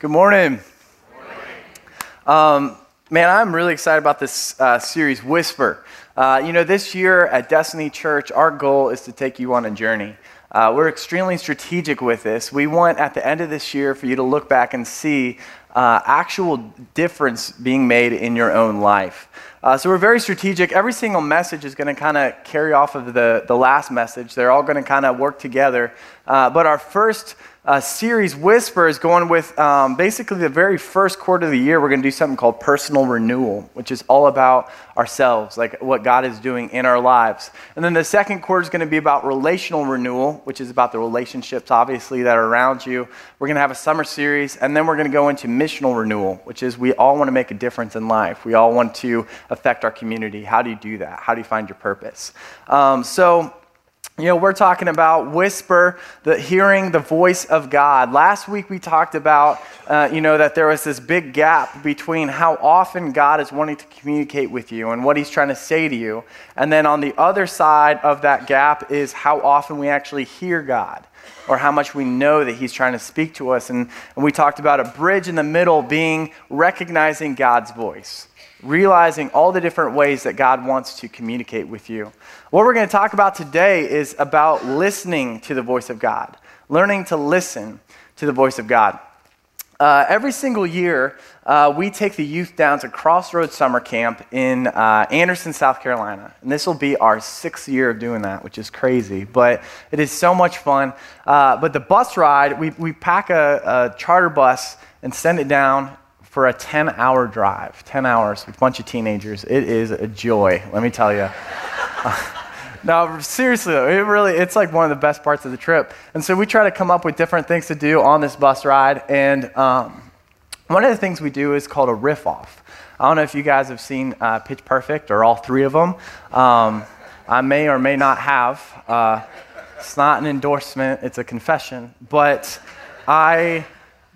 Good morning. Um, man, I'm really excited about this uh, series, Whisper. Uh, you know, this year at Destiny Church, our goal is to take you on a journey. Uh, we're extremely strategic with this. We want at the end of this year for you to look back and see uh, actual difference being made in your own life. Uh, so we're very strategic. Every single message is going to kind of carry off of the, the last message. They're all going to kind of work together. Uh, but our first uh, series, Whisper, is going with um, basically the very first quarter of the year. We're going to do something called personal renewal, which is all about ourselves, like what God is doing in our lives. And then the second quarter is going to be about relational renewal, which is about the relationships, obviously, that are around you. We're going to have a summer series, and then we're going to go into missional renewal, which is we all want to make a difference in life. We all want to affect our community. How do you do that? How do you find your purpose? Um, so, you know, we're talking about whisper, the hearing the voice of God. Last week we talked about, uh, you know, that there was this big gap between how often God is wanting to communicate with you and what He's trying to say to you, and then on the other side of that gap is how often we actually hear God or how much we know that He's trying to speak to us. And, and we talked about a bridge in the middle being recognizing God's voice realizing all the different ways that God wants to communicate with you. What we're going to talk about today is about listening to the voice of God, learning to listen to the voice of God. Uh, every single year, uh, we take the youth down to Crossroads Summer Camp in uh, Anderson, South Carolina. And this will be our sixth year of doing that, which is crazy. But it is so much fun. Uh, but the bus ride, we, we pack a, a charter bus and send it down for a 10 hour drive, 10 hours with a bunch of teenagers. It is a joy, let me tell you. no, seriously, it really, it's like one of the best parts of the trip. And so we try to come up with different things to do on this bus ride. And um, one of the things we do is called a riff off. I don't know if you guys have seen uh, Pitch Perfect or all three of them. Um, I may or may not have. Uh, it's not an endorsement, it's a confession. But I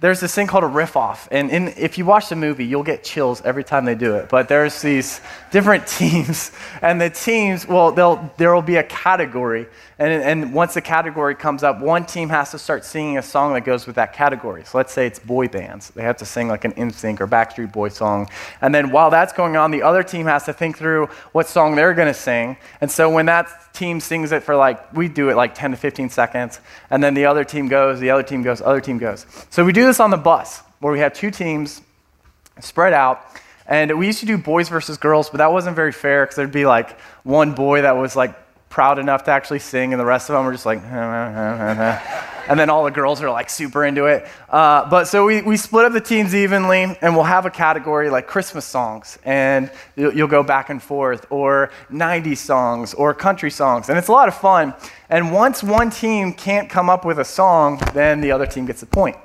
there's this thing called a riff off. And in, if you watch the movie, you'll get chills every time they do it. But there's these different teams, and the teams, well, there will be a category. And, and once the category comes up, one team has to start singing a song that goes with that category. So let's say it's boy bands. They have to sing like an NSYNC or Backstreet Boy song. And then while that's going on, the other team has to think through what song they're going to sing. And so when that team sings it for like, we do it like 10 to 15 seconds, and then the other team goes, the other team goes, other team goes. So we do this on the bus where we have two teams spread out. And we used to do boys versus girls, but that wasn't very fair because there'd be like one boy that was like proud enough to actually sing, and the rest of them were just like, and then all the girls are like super into it. Uh, but so we, we split up the teams evenly, and we'll have a category like Christmas songs, and you'll, you'll go back and forth, or 90s songs, or country songs, and it's a lot of fun. And once one team can't come up with a song, then the other team gets a point.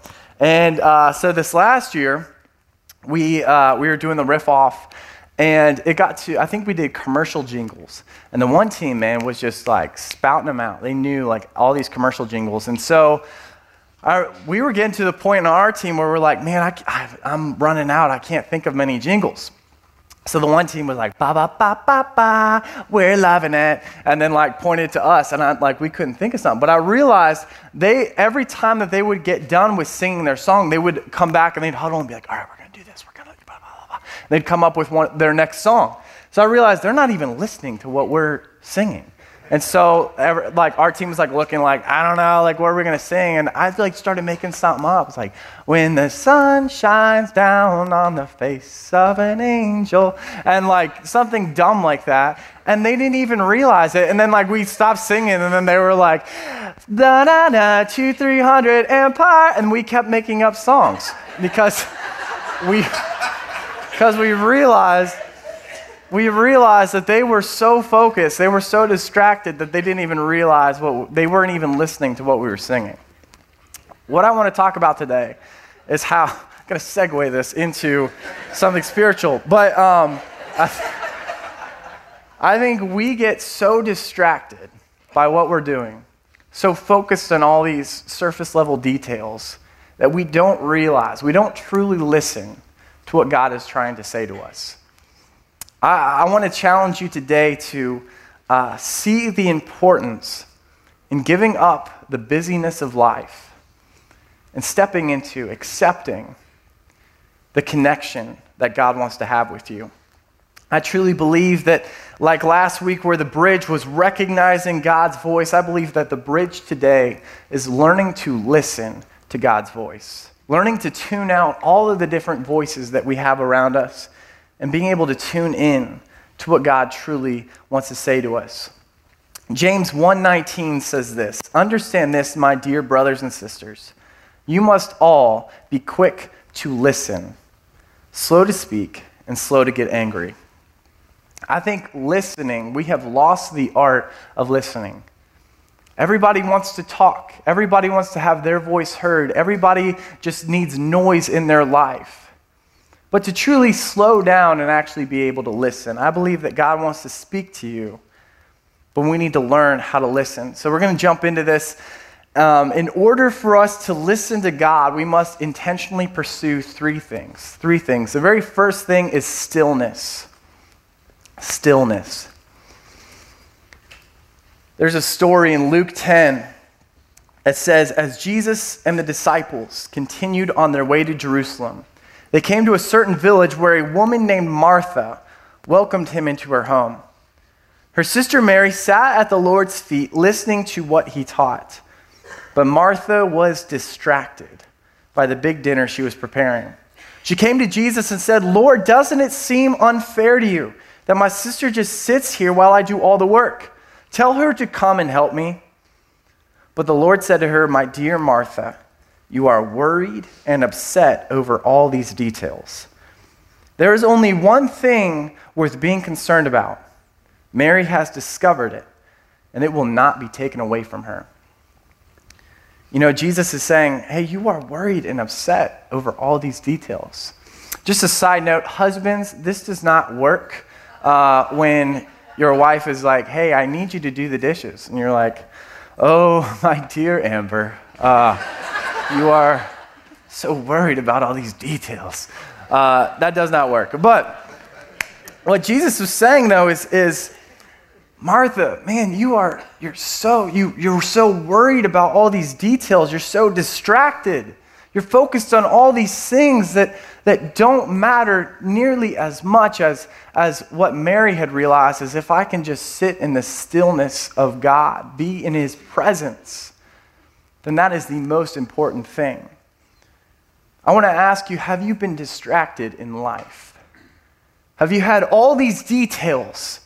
And uh, so this last year, we, uh, we were doing the riff off and it got to, I think we did commercial jingles. And the one team, man, was just like spouting them out. They knew like all these commercial jingles. And so we were getting to the point in our team where we're like, man, I, I'm running out. I can't think of many jingles. So the one team was like, ba ba ba ba ba, we're loving it, and then like pointed to us, and I like we couldn't think of something. But I realized they every time that they would get done with singing their song, they would come back and they'd huddle and be like, all right, we're gonna do this, we're gonna blah blah blah. They'd come up with one, their next song. So I realized they're not even listening to what we're singing. And so, like, our team was like looking like, I don't know, like, what are we gonna sing? And I like started making something up. It's like, when the sun shines down on the face of an angel, and like something dumb like that. And they didn't even realize it. And then like we stopped singing, and then they were like, da da da, two three hundred empire, and we kept making up songs because we because we realized we realized that they were so focused, they were so distracted that they didn't even realize what they weren't even listening to what we were singing. What I want to talk about today is how I'm going to segue this into something spiritual, but um, I, I think we get so distracted by what we're doing, so focused on all these surface level details that we don't realize, we don't truly listen to what God is trying to say to us. I, I want to challenge you today to uh, see the importance in giving up the busyness of life and stepping into accepting the connection that God wants to have with you. I truly believe that, like last week, where the bridge was recognizing God's voice, I believe that the bridge today is learning to listen to God's voice, learning to tune out all of the different voices that we have around us, and being able to tune in to what God truly wants to say to us. James 1:19 says this, "Understand this, my dear brothers and sisters. You must all be quick to listen, slow to speak, and slow to get angry." I think listening, we have lost the art of listening. Everybody wants to talk. Everybody wants to have their voice heard. Everybody just needs noise in their life. But to truly slow down and actually be able to listen, I believe that God wants to speak to you, but we need to learn how to listen. So we're going to jump into this. Um, in order for us to listen to God, we must intentionally pursue three things. Three things. The very first thing is stillness stillness. There's a story in Luke 10 that says, As Jesus and the disciples continued on their way to Jerusalem, they came to a certain village where a woman named Martha welcomed him into her home. Her sister Mary sat at the Lord's feet listening to what he taught, but Martha was distracted by the big dinner she was preparing. She came to Jesus and said, Lord, doesn't it seem unfair to you? that my sister just sits here while I do all the work. Tell her to come and help me. But the Lord said to her, My dear Martha, you are worried and upset over all these details. There is only one thing worth being concerned about. Mary has discovered it, and it will not be taken away from her. You know, Jesus is saying, Hey, you are worried and upset over all these details. Just a side note husbands, this does not work uh, when your wife is like, hey, I need you to do the dishes. And you're like, oh, my dear Amber, uh, you are so worried about all these details. Uh, that does not work. But what Jesus was saying, though, is, is Martha, man, you are you're so you you're so worried about all these details. You're so distracted. You're focused on all these things that, that don't matter nearly as much as, as what Mary had realized is if I can just sit in the stillness of God, be in his presence, then that is the most important thing. I want to ask you have you been distracted in life? Have you had all these details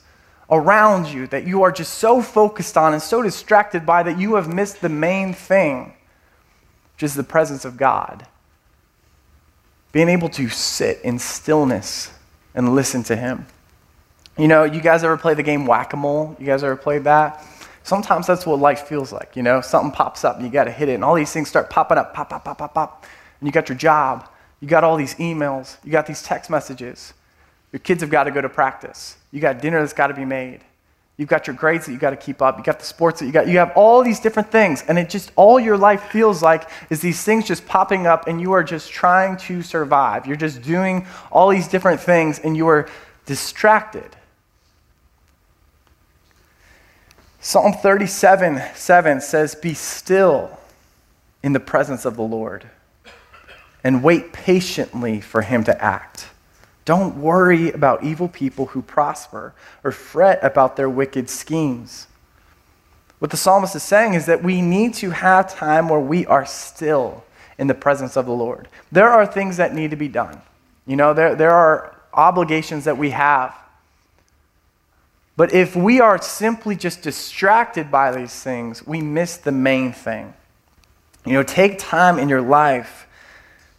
around you that you are just so focused on and so distracted by that you have missed the main thing? which is the presence of God. Being able to sit in stillness and listen to Him. You know, you guys ever play the game whack a mole? You guys ever played that? Sometimes that's what life feels like. You know, something pops up and you got to hit it, and all these things start popping up, pop, pop, pop, pop, pop. And you got your job, you got all these emails, you got these text messages. Your kids have got to go to practice. You got dinner that's got to be made. You've got your grades that you got to keep up. You got the sports that you got. You have all these different things. And it just, all your life feels like is these things just popping up and you are just trying to survive. You're just doing all these different things and you are distracted. Psalm 37 7 says, Be still in the presence of the Lord and wait patiently for him to act. Don't worry about evil people who prosper or fret about their wicked schemes. What the psalmist is saying is that we need to have time where we are still in the presence of the Lord. There are things that need to be done. You know, there, there are obligations that we have. But if we are simply just distracted by these things, we miss the main thing. You know, take time in your life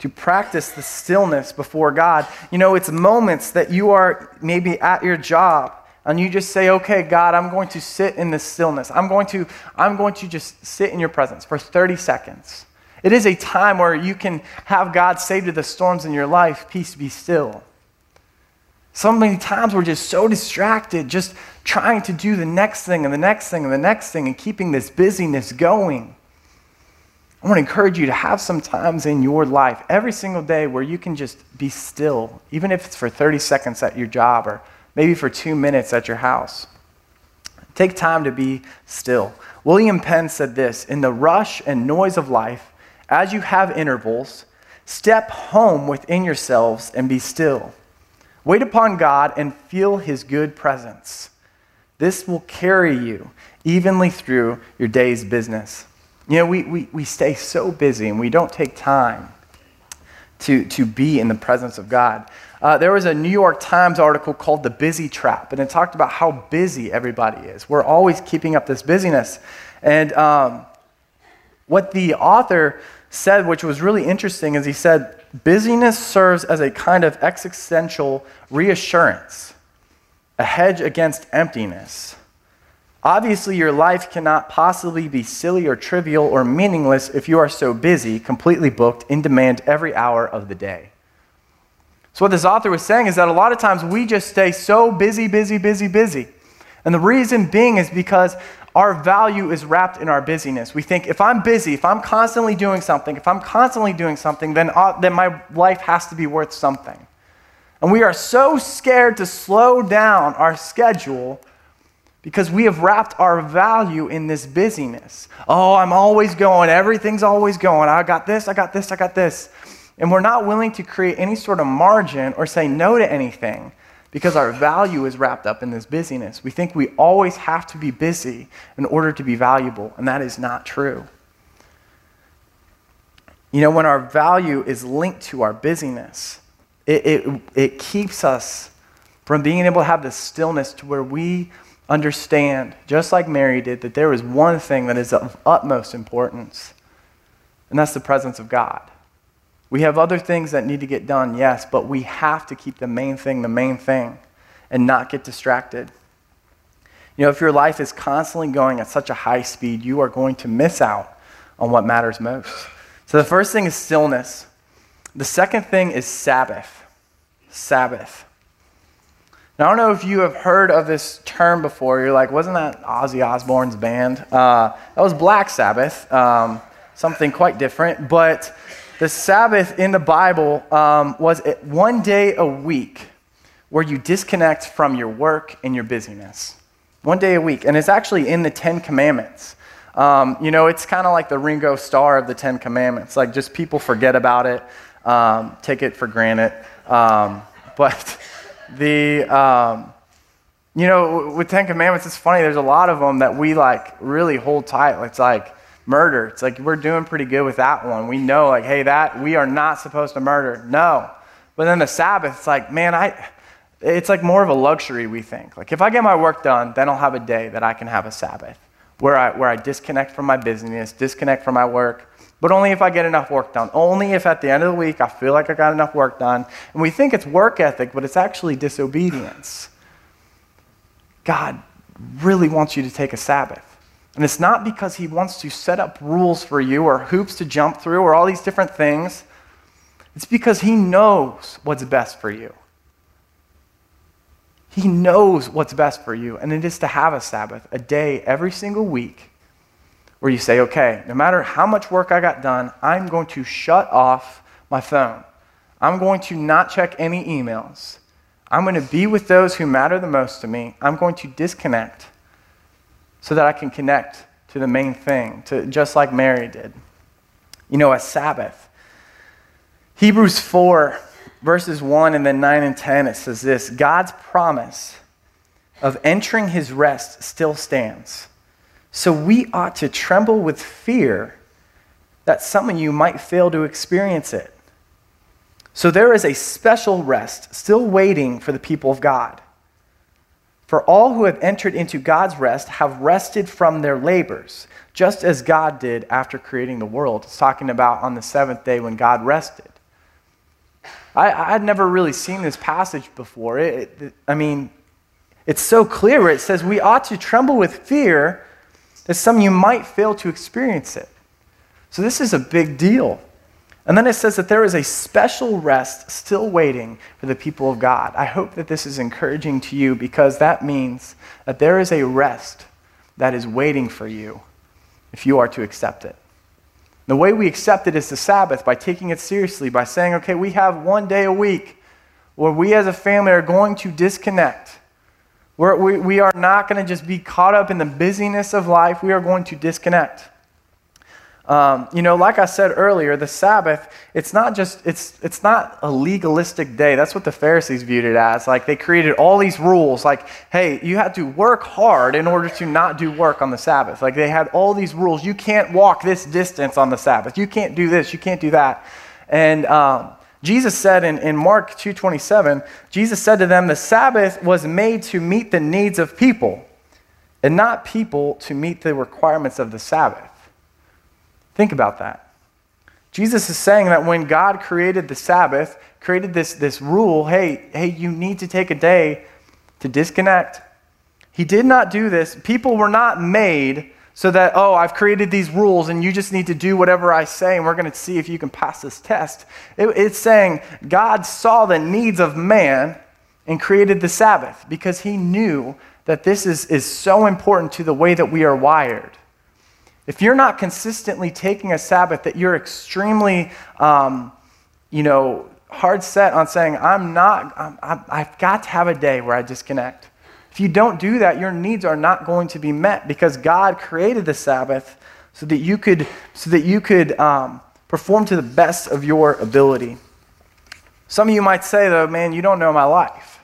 to practice the stillness before God. You know, it's moments that you are maybe at your job and you just say, "Okay, God, I'm going to sit in the stillness. I'm going to I'm going to just sit in your presence for 30 seconds." It is a time where you can have God say to the storms in your life, "Peace be still." So many times we're just so distracted, just trying to do the next thing and the next thing and the next thing and keeping this busyness going. I want to encourage you to have some times in your life every single day where you can just be still, even if it's for 30 seconds at your job or maybe for two minutes at your house. Take time to be still. William Penn said this In the rush and noise of life, as you have intervals, Step home within yourselves and be still. Wait upon God and feel his good presence. This will carry you evenly through your day's business. You know, we, we, we stay so busy and we don't take time to, to be in the presence of God. Uh, there was a New York Times article called The Busy Trap, and it talked about how busy everybody is. We're always keeping up this busyness. And um, what the author said, which was really interesting, is he said, busyness serves as a kind of existential reassurance, a hedge against emptiness. Obviously, your life cannot possibly be silly or trivial or meaningless if you are so busy, completely booked, in demand every hour of the day. So, what this author was saying is that a lot of times we just stay so busy, busy, busy, busy. And the reason being is because our value is wrapped in our busyness. We think if I'm busy, if I'm constantly doing something, if I'm constantly doing something, then, uh, then my life has to be worth something. And we are so scared to slow down our schedule because we have wrapped our value in this busyness. Oh, I'm always going, everything's always going. I got this, I got this, I got this. And we're not willing to create any sort of margin or say no to anything because our value is wrapped up in this busyness. We think we always have to be busy in order to be valuable, and that is not true. You know, when our value is linked to our busyness, it, it, it keeps us from being able to have the stillness to where we understand, just like Mary did, that there is one thing that is of utmost importance, and that's the presence of God. We have other things that need to get done, yes, but we have to keep the main thing the main thing and not get distracted. You know, if your life is constantly going at such a high speed, you are going to miss out on what matters most. So the first thing is stillness. The second thing is Sabbath. Sabbath. Now, I don't know if you have heard of this term before. You're like, wasn't that Ozzy Osbourne's band? Uh, that was Black Sabbath, um, something quite different. But the Sabbath in the Bible um, was one day a week where you disconnect from your work and your busyness. One day a week. And it's actually in the Ten Commandments. Um, you know, it's kind of like the Ringo Starr of the Ten Commandments. Like, just people forget about it, um, take it for granted. Um, but the, um, you know, with Ten Commandments, it's funny. There's a lot of them that we like really hold tight. It's like murder. It's like we're doing pretty good with that one. We know, like, hey, that we are not supposed to murder. No. But then the Sabbath, it's like, man, I. It's like more of a luxury, we think. Like, if I get my work done, then I'll have a day that I can have a Sabbath where I, where I disconnect from my business, disconnect from my work, but only if I get enough work done. Only if at the end of the week I feel like I got enough work done. And we think it's work ethic, but it's actually disobedience. God really wants you to take a Sabbath. And it's not because he wants to set up rules for you or hoops to jump through or all these different things. It's because he knows what's best for you. He knows what's best for you, and it is to have a Sabbath, a day every single week where you say, okay, no matter how much work I got done, I'm going to shut off my phone. I'm going to not check any emails. I'm going to be with those who matter the most to me. I'm going to disconnect so that I can connect to the main thing, to, just like Mary did. You know, a Sabbath. Hebrews 4 verses 1 and then 9 and 10, it says this God's promise of entering his rest still stands. So we ought to tremble with fear that some of you might fail to experience it. So there is a special rest still waiting for the people of God. For all who have entered into God's rest have rested from their labors, just as God did after creating the world. It's talking about on the seventh day when God rested. I, had never really seen this passage before. It, it, I mean, it's so clear it says we ought to tremble with fear that some you might fail to experience it. So this is a big deal. And then it says that there is a special rest still waiting for the people of God. I hope that this is encouraging to you because that means that there is a rest that is waiting for you if you are to accept it. The way we accept it is the Sabbath by taking it seriously, by saying, okay, we have one day a week where we as a family are going to disconnect. We're, we, we are not going to just be caught up in the busyness of life. We are going to disconnect. Um, you know, like I said earlier, the Sabbath, it's not just, it's, it's not a legalistic day. That's what the Pharisees viewed it as. Like they created all these rules, like, hey, you have to work hard in order to not do work on the Sabbath. Like they had all these rules. You can't walk this distance on the Sabbath. You can't do this. You can't do that. And um, Jesus said in, in Mark 2.27, Jesus said to them, the Sabbath was made to meet the needs of people and not people to meet the requirements of the Sabbath. Think about that. Jesus is saying that when God created the Sabbath, created this, this rule hey, hey, you need to take a day to disconnect. He did not do this. People were not made so that, oh, I've created these rules and you just need to do whatever I say and we're going to see if you can pass this test. It, it's saying God saw the needs of man and created the Sabbath because he knew that this is, is so important to the way that we are wired. If you're not consistently taking a Sabbath, that you're extremely, um, you know, hard set on saying, I'm not, I'm, I've got to have a day where I disconnect. If you don't do that, your needs are not going to be met because God created the Sabbath so that you could, so that you could um, perform to the best of your ability. Some of you might say, though, man, you don't know my life.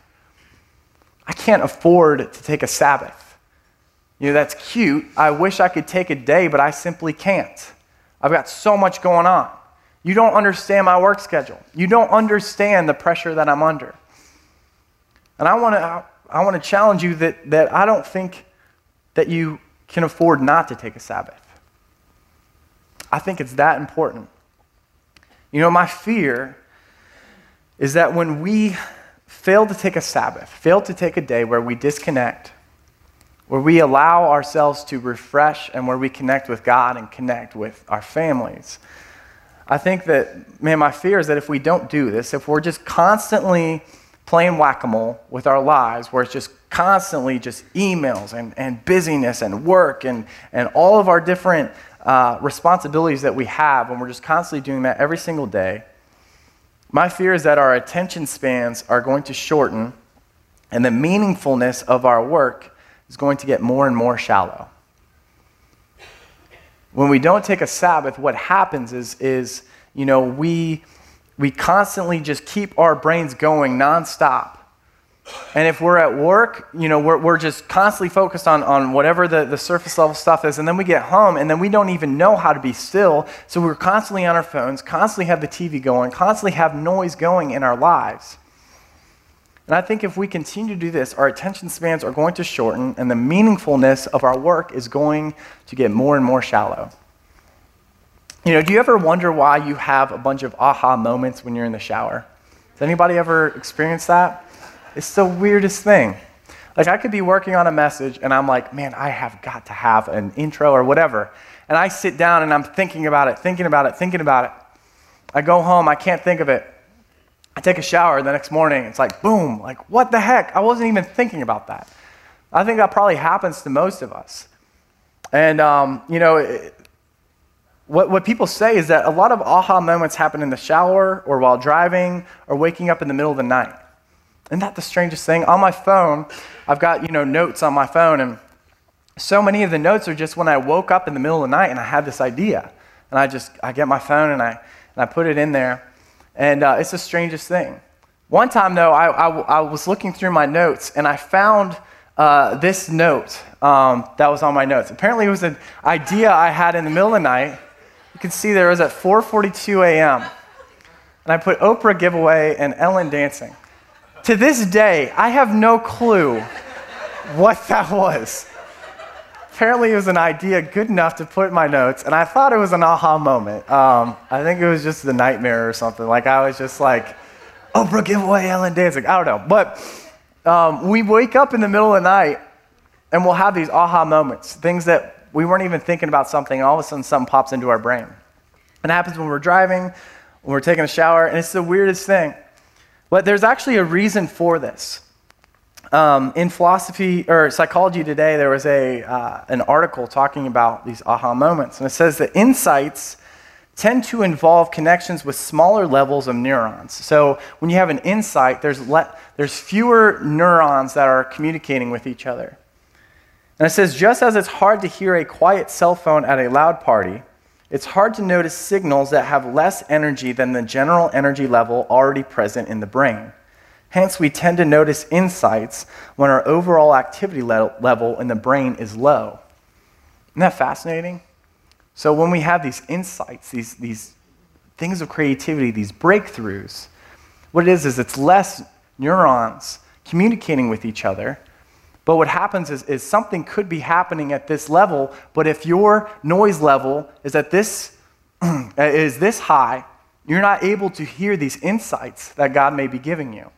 I can't afford to take a Sabbath. You know, that's cute. I wish I could take a day, but I simply can't. I've got so much going on. You don't understand my work schedule. You don't understand the pressure that I'm under. And I want to I want to challenge you that, that I don't think that you can afford not to take a Sabbath. I think it's that important. You know, my fear is that when we fail to take a Sabbath, fail to take a day where we disconnect, where we allow ourselves to refresh and where we connect with God and connect with our families. I think that, man, my fear is that if we don't do this, if we're just constantly playing whack a mole with our lives, where it's just constantly just emails and, and busyness and work and, and all of our different uh, responsibilities that we have, and we're just constantly doing that every single day, my fear is that our attention spans are going to shorten and the meaningfulness of our work is going to get more and more shallow. When we don't take a Sabbath, what happens is, is you know, we, we constantly just keep our brains going nonstop. And if we're at work, you know, we're, we're just constantly focused on, on whatever the, the surface level stuff is. And then we get home and then we don't even know how to be still. So we're constantly on our phones, constantly have the TV going, constantly have noise going in our lives. And I think if we continue to do this, our attention spans are going to shorten and the meaningfulness of our work is going to get more and more shallow. You know, do you ever wonder why you have a bunch of aha moments when you're in the shower? Has anybody ever experienced that? It's the weirdest thing. Like, I could be working on a message and I'm like, man, I have got to have an intro or whatever. And I sit down and I'm thinking about it, thinking about it, thinking about it. I go home, I can't think of it. I take a shower the next morning. It's like, boom, like, what the heck? I wasn't even thinking about that. I think that probably happens to most of us. And, um, you know, it, what, what people say is that a lot of aha moments happen in the shower or while driving or waking up in the middle of the night. Isn't that the strangest thing? On my phone, I've got, you know, notes on my phone, and so many of the notes are just when I woke up in the middle of the night and I had this idea. And I just, I get my phone and I, and I put it in there. And uh, it's the strangest thing. One time, though, I, I, I, was looking through my notes and I found uh, this note um, that was on my notes. Apparently, it was an idea I had in the middle of the night. You can see there was at 4:42 a.m. And I put Oprah giveaway and Ellen dancing. To this day, I have no clue what that was. Apparently, it was an idea good enough to put in my notes, and I thought it was an aha moment. Um, I think it was just the nightmare or something. Like, I was just like, Oprah giveaway, Ellen dancing. I don't know. But um, we wake up in the middle of the night, and we'll have these aha moments, things that we weren't even thinking about something, and all of a sudden something pops into our brain. It happens when we're driving, when we're taking a shower, and it's the weirdest thing. But there's actually a reason for this. Um, in philosophy or psychology today, there was a, uh, an article talking about these aha moments. And it says that insights tend to involve connections with smaller levels of neurons. So when you have an insight, there's, le- there's fewer neurons that are communicating with each other. And it says just as it's hard to hear a quiet cell phone at a loud party, it's hard to notice signals that have less energy than the general energy level already present in the brain. Hence, we tend to notice insights when our overall activity level in the brain is low. Isn't that fascinating? So, when we have these insights, these, these things of creativity, these breakthroughs, what it is is it's less neurons communicating with each other. But what happens is, is something could be happening at this level, but if your noise level is at this uh, is this high, you're not able to hear these insights that God may be giving you.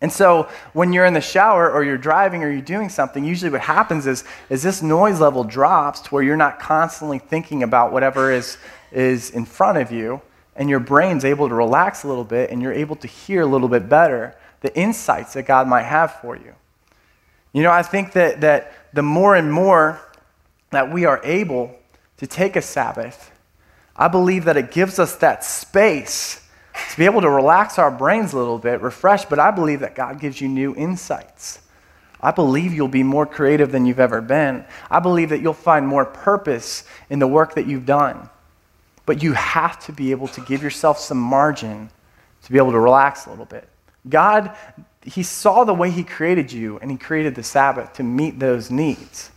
And so when you're in the shower or you're driving or you're doing something, usually what happens is, is this noise level drops to where you're not constantly thinking about whatever is, is in front of you, and your brain's able to relax a little bit and you're able to hear a little bit better the insights that God might have for you. You know, I think that, that the more and more that we are able to take a Sabbath, I believe that it gives us that space to be able to relax our brains a little bit, refresh, but I believe that God gives you new insights. I believe you'll be more creative than you've ever been. I believe that you'll find more purpose in the work that you've done. But you have to be able to give yourself some margin to be able to relax a little bit. God, He saw the way He created you, and He created the Sabbath to meet those needs.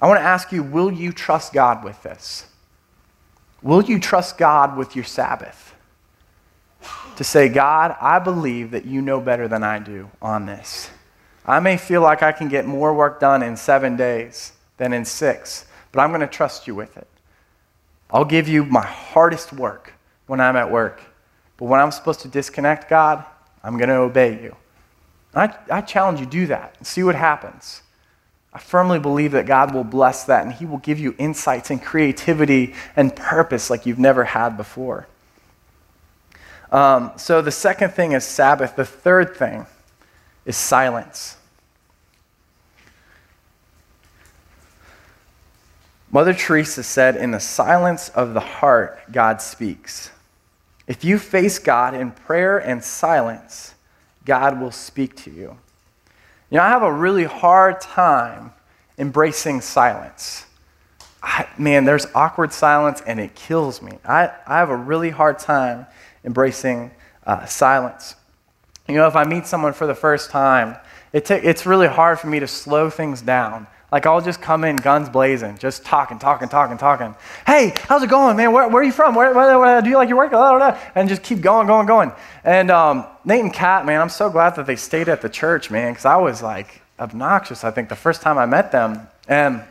I want to ask you will you trust God with this? Will you trust God with your Sabbath? to say, God, I believe that you know better than I do on this. I may feel like I can get more work done in seven days than in six, but I'm going to trust you with it. I'll give you my hardest work when I'm at work. But when I'm supposed to disconnect, God, I'm going to obey you. I, I challenge you, do that and see what happens. I firmly believe that God will bless that and He will give you insights and creativity and purpose like you've never had before. Um, so the second thing is Sabbath. The third thing is silence. Mother Teresa said, In the silence of the heart, God speaks. If you face God in prayer and silence, God will speak to you. You know, I have a really hard time embracing silence. I, man, there's awkward silence and it kills me. I, I have a really hard time embracing uh, silence. You know, if I meet someone for the first time, it it's really hard for me to slow things down. Like, I'll just come in guns blazing, just talking, talking, talking, talking. Hey, how's it going, man? Where, where are you from? Where, where, where, do you like your work? And just keep going, going, going. And um, Nate and Kat, man, I'm so glad that they stayed at the church, man, because I was like obnoxious, I think, the first time I met them. And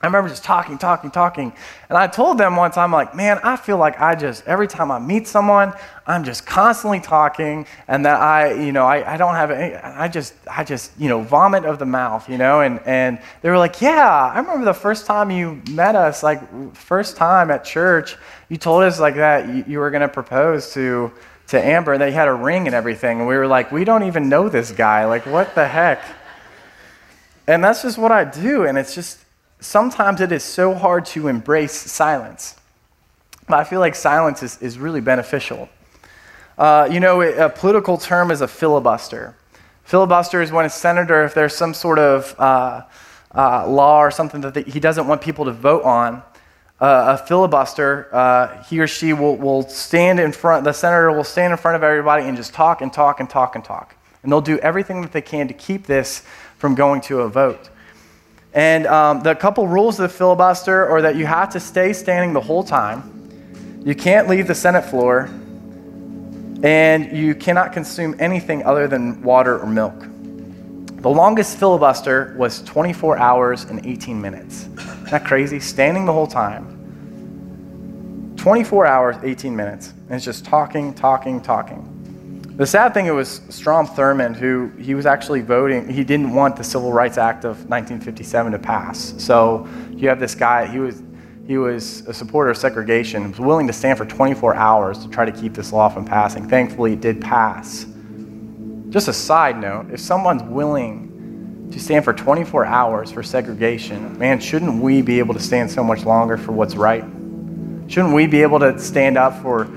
I remember just talking, talking, talking. And I told them once, I'm like, man, I feel like I just, every time I meet someone, I'm just constantly talking and that I, you know, I, I don't have any, I just, I just, you know, vomit of the mouth, you know? And, and they were like, yeah, I remember the first time you met us, like first time at church, you told us like that you, you were going to propose to, to Amber and they had a ring and everything. And we were like, we don't even know this guy. Like, what the heck? And that's just what I do. And it's just, sometimes it is so hard to embrace silence. But I feel like silence is, is really beneficial. Uh, you know, a political term is a filibuster. Filibuster is when a senator, if there's some sort of uh, uh, law or something that he doesn't want people to vote on, uh, a filibuster, uh, he or she will, will stand in front, the senator will stand in front of everybody and just talk and talk and talk and talk. And they'll do everything that they can to keep this from going to a vote. And um, the couple rules of the filibuster are that you have to stay standing the whole time, you can't leave the Senate floor, and you cannot consume anything other than water or milk. The longest filibuster was 24 hours and 18 minutes. Isn't that crazy? Standing the whole time. 24 hours, 18 minutes. And it's just talking, talking, talking. The sad thing, it was Strom Thurmond who he was actually voting. He didn't want the Civil Rights Act of 1957 to pass. So you have this guy. He was he was a supporter of segregation. Was willing to stand for 24 hours to try to keep this law from passing. Thankfully, it did pass. Just a side note: if someone's willing to stand for 24 hours for segregation, man, shouldn't we be able to stand so much longer for what's right? Shouldn't we be able to stand up for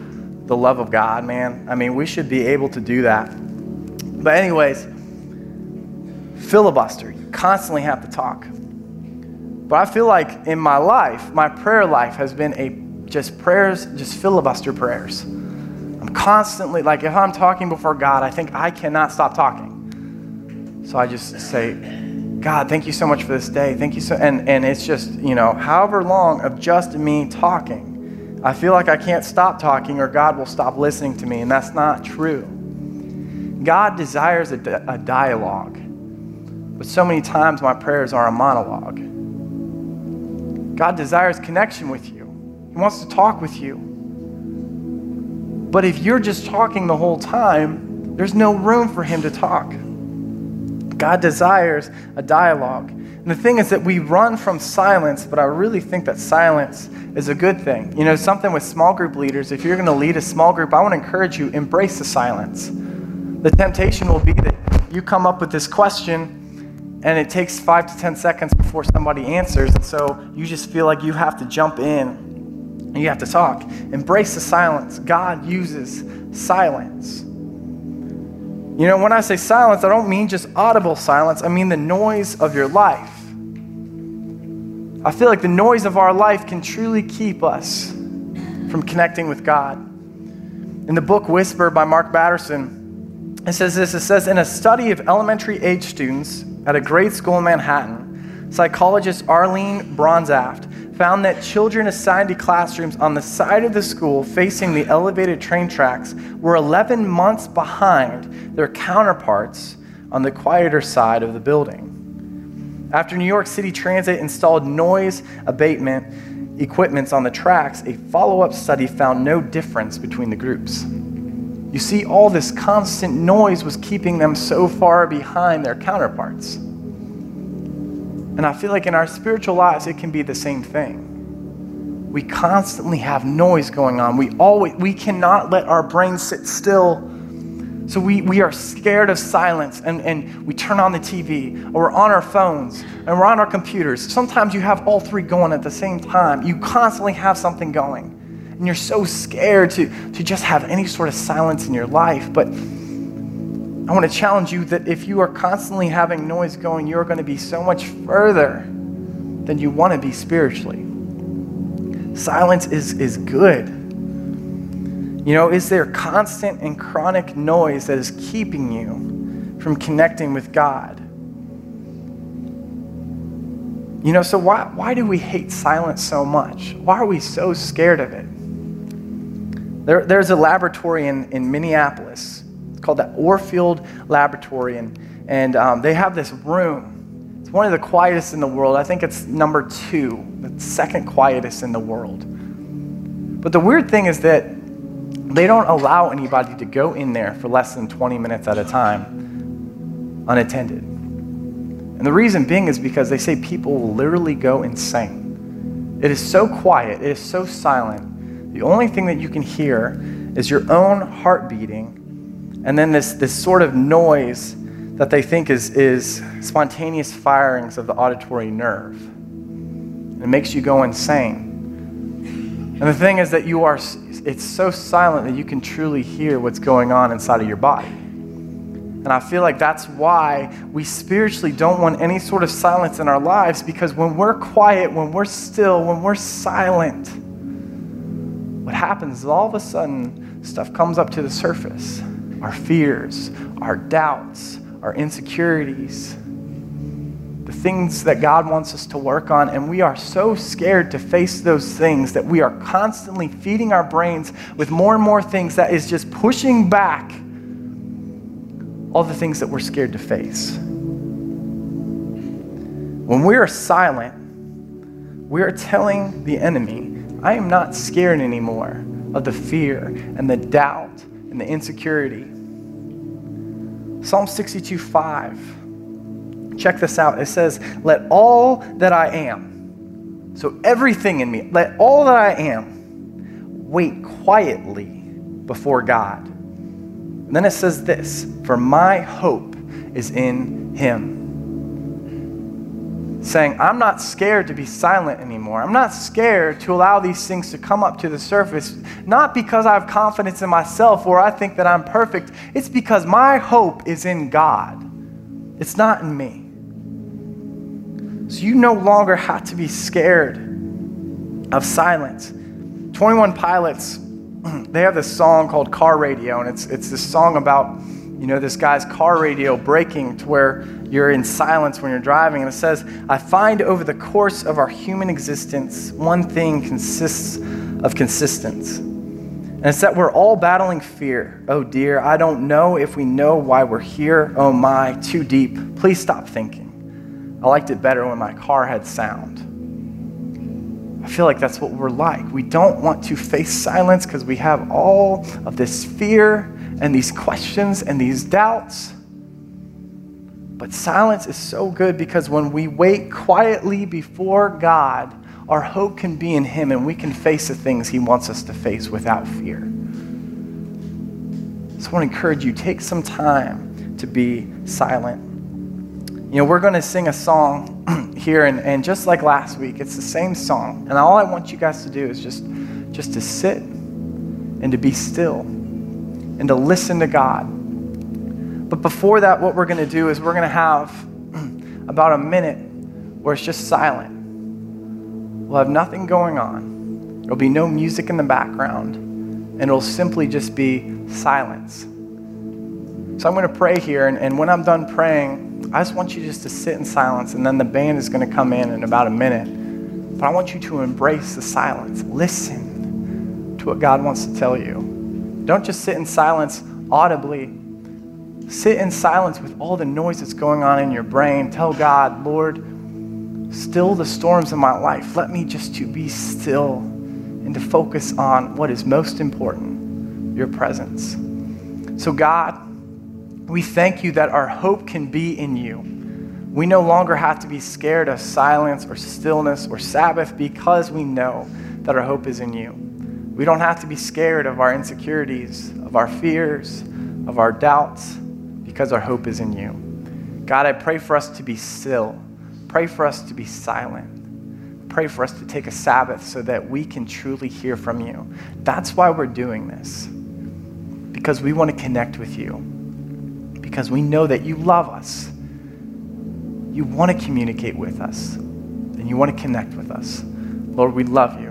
the love of God, man. I mean, we should be able to do that. But, anyways, filibuster, you constantly have to talk. But I feel like in my life, my prayer life has been a just prayers, just filibuster prayers. I'm constantly, like, if I'm talking before God, I think I cannot stop talking. So I just say, God, thank you so much for this day. Thank you so, and, and it's just, you know, however long of just me talking. I feel like I can't stop talking or God will stop listening to me, and that's not true. God desires a, a dialogue, but so many times my prayers are a monologue. God desires connection with you, He wants to talk with you. But if you're just talking the whole time, there's no room for Him to talk. God desires a dialogue. And the thing is that we run from silence, but I really think that silence is a good thing. You know, something with small group leaders, if you're going to lead a small group, I want to encourage you embrace the silence. The temptation will be that you come up with this question and it takes five to 10 seconds before somebody answers. And so you just feel like you have to jump in and you have to talk. Embrace the silence. God uses silence. You know, when I say silence, I don't mean just audible silence, I mean the noise of your life. I feel like the noise of our life can truly keep us from connecting with God. In the book Whisper by Mark Batterson, it says this it says, In a study of elementary age students at a grade school in Manhattan, psychologist Arline Bronzaft found that children assigned to classrooms on the side of the school facing the elevated train tracks were 11 months behind their counterparts on the quieter side of the building. After New York City Transit installed noise abatement equipments on the tracks, a follow up study found no difference between the groups. You see, all this constant noise was keeping them so far behind their counterparts. And I feel like in our spiritual lives, it can be the same thing. We constantly have noise going on. We always we cannot let our brains sit still. So we, we are scared of silence and, and we turn on the TV or we're on our phones and we're on our computers. Sometimes you have all three going at the same time. You constantly have something going. And you're so scared to, to just have any sort of silence in your life. But I want to challenge you that if you are constantly having noise going, you're going to be so much further than you want to be spiritually. Silence is, is good. You know, is there constant and chronic noise that is keeping you from connecting with God? You know, so why, why do we hate silence so much? Why are we so scared of it? There, there's a laboratory in, in Minneapolis called the Orfield Laboratory, and, and um, they have this room. It's one of the quietest in the world. I think it's number two, the second quietest in the world. But the weird thing is that they don't allow anybody to go in there for less than 20 minutes at a time unattended. And the reason being is because they say people will literally go insane. It is so quiet, it is so silent. The only thing that you can hear is your own heart beating and then this, this sort of noise that they think is, is spontaneous firings of the auditory nerve. It makes you go insane. And the thing is that you are, it's so silent that you can truly hear what's going on inside of your body. And I feel like that's why we spiritually don't want any sort of silence in our lives because when we're quiet, when we're still, when we're silent, what happens is all of a sudden stuff comes up to the surface our fears, our doubts, our insecurities, the things that God wants us to work on. And we are so scared to face those things that we are constantly feeding our brains with more and more things that is just pushing back all the things that we're scared to face. When we are silent, we are telling the enemy, I am not scared anymore of the fear and the doubt and the insecurity. Psalm 62 5. Check this out. It says, Let all that I am, so everything in me, let all that I am wait quietly before God. And then it says this For my hope is in Him saying, I'm not scared to be silent anymore. I'm not scared to allow these things to come up to the surface, not because I have confidence in myself or I think that I'm perfect. It's because my hope is in God, it's not in me. So you no longer have to be scared of silence. 21 Pilots, they have this song called Car Radio, and it's, it's this song about, you know, this guy's car radio breaking to where you're in silence when you're driving. And it says, I find over the course of our human existence, one thing consists of consistence. And it's that we're all battling fear. Oh dear, I don't know if we know why we're here. Oh my, too deep. Please stop thinking. I liked it better when my car had sound. I feel like that's what we're like. We don't want to face silence because we have all of this fear and these questions and these doubts. But silence is so good because when we wait quietly before God, our hope can be in Him and we can face the things He wants us to face without fear. So I want to encourage you take some time to be silent. You know, we're going to sing a song here, and, and just like last week, it's the same song. And all I want you guys to do is just, just to sit and to be still and to listen to God. But before that, what we're going to do is we're going to have about a minute where it's just silent. We'll have nothing going on. There'll be no music in the background, and it'll simply just be silence. So I'm going to pray here, and, and when I'm done praying, I just want you just to sit in silence, and then the band is going to come in in about a minute. But I want you to embrace the silence. Listen to what God wants to tell you. Don't just sit in silence audibly. Sit in silence with all the noise that's going on in your brain. Tell God, Lord, still the storms in my life. Let me just to be still and to focus on what is most important, your presence. So God, we thank you that our hope can be in you. We no longer have to be scared of silence or stillness or Sabbath because we know that our hope is in you. We don't have to be scared of our insecurities, of our fears, of our doubts, because our hope is in you. God, I pray for us to be still Pray for us to be silent. Pray for us to take a Sabbath so that we can truly hear from you. That's why we're doing this, because we want to connect with you, because we know that you love us. You want to communicate with us, and you want to connect with us. Lord, we love you.